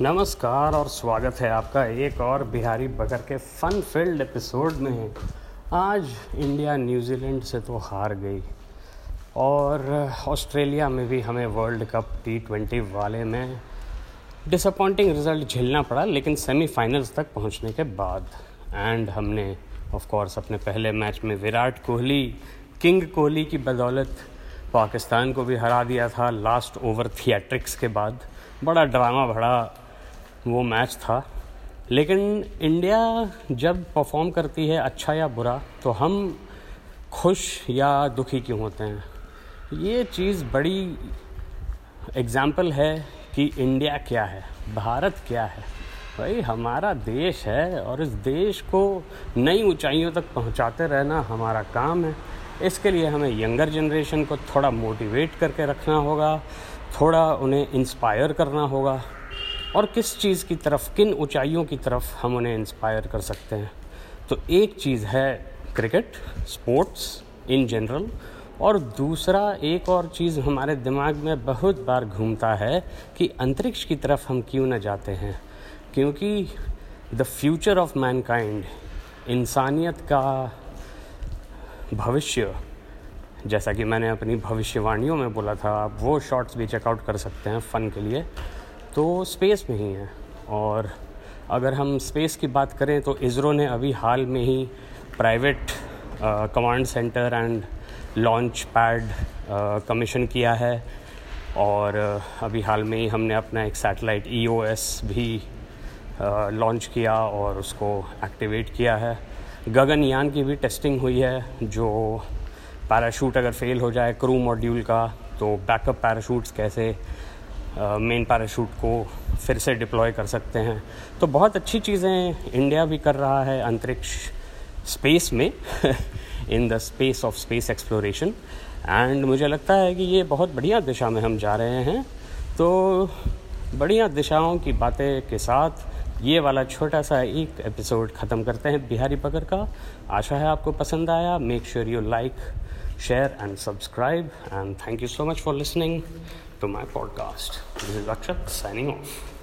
नमस्कार और स्वागत है आपका एक और बिहारी बकर के फन फ़ील्ड एपिसोड में। आज इंडिया न्यूजीलैंड से तो हार गई और ऑस्ट्रेलिया में भी हमें वर्ल्ड कप टी ट्वेंटी वाले में डिसअपॉइंटिंग रिज़ल्ट झेलना पड़ा, लेकिन सेमीफाइनल्स तक पहुँचने के बाद। एंड हमने ऑफ़ कोर्स अपने पहले मैच में विराट कोहली किंग कोहली की बदौलत पाकिस्तान को भी हरा दिया था। लास्ट ओवर थिएट्रिक्स के बाद बड़ा ड्रामा भरा वो मैच था। लेकिन इंडिया जब परफॉर्म करती है अच्छा या बुरा तो हम खुश या दुखी क्यों होते हैं? ये चीज़ बड़ी एग्ज़ाम्पल है कि इंडिया क्या है, भारत क्या है। भाई, हमारा देश है और इस देश को नई ऊंचाइयों तक पहुंचाते रहना हमारा काम है। इसके लिए हमें यंगर जनरेशन को थोड़ा मोटिवेट करके रखना होगा, थोड़ा उन्हें इंस्पायर करना होगा। और किस चीज़ की तरफ़, किन ऊंचाइयों की तरफ़ हम उन्हें इंस्पायर कर सकते हैं? तो एक चीज़ है क्रिकेट स्पोर्ट्स इन जनरल और दूसरा एक और चीज़ हमारे दिमाग में बहुत बार घूमता है कि अंतरिक्ष की तरफ़ हम क्यों ना जाते हैं? क्योंकि द फ्यूचर ऑफ़ मैनकाइंड इंसानियत का भविष्य, जैसा कि मैंने अपनी भविष्यवाणियों में बोला था, आप वो शॉट्स भी चेकआउट कर सकते हैं फ़न के लिए। तो स्पेस में ही है। और अगर हम स्पेस की बात करें तो इसरो ने अभी हाल में ही private command centre and launch pad commission किया है। और अभी हाल में ही हमने अपना एक सैटेलाइट ईओएस भी लॉन्च किया और उसको एक्टिवेट किया है। गगनयान की भी टेस्टिंग हुई है, जो पैराशूट अगर फेल हो जाए क्रू मॉड्यूल का तो बैकअप पैराशूट्स कैसे मेन पैराशूट को फिर से डिप्लॉय कर सकते हैं। तो बहुत अच्छी चीज़ें इंडिया भी कर रहा है अंतरिक्ष स्पेस में in the space of space exploration and मुझे लगता है कि ये बहुत बढ़िया दिशा में हम जा रहे हैं। तो बढ़िया दिशाओं की बातें के साथ ये वाला छोटा सा एक एपिसोड ख़त्म करते हैं बिहारी पकड़ का। आशा है आपको पसंद आया। Make sure you like share, and subscribe. And thank you so much for listening to my podcast. This is Akshat signing off.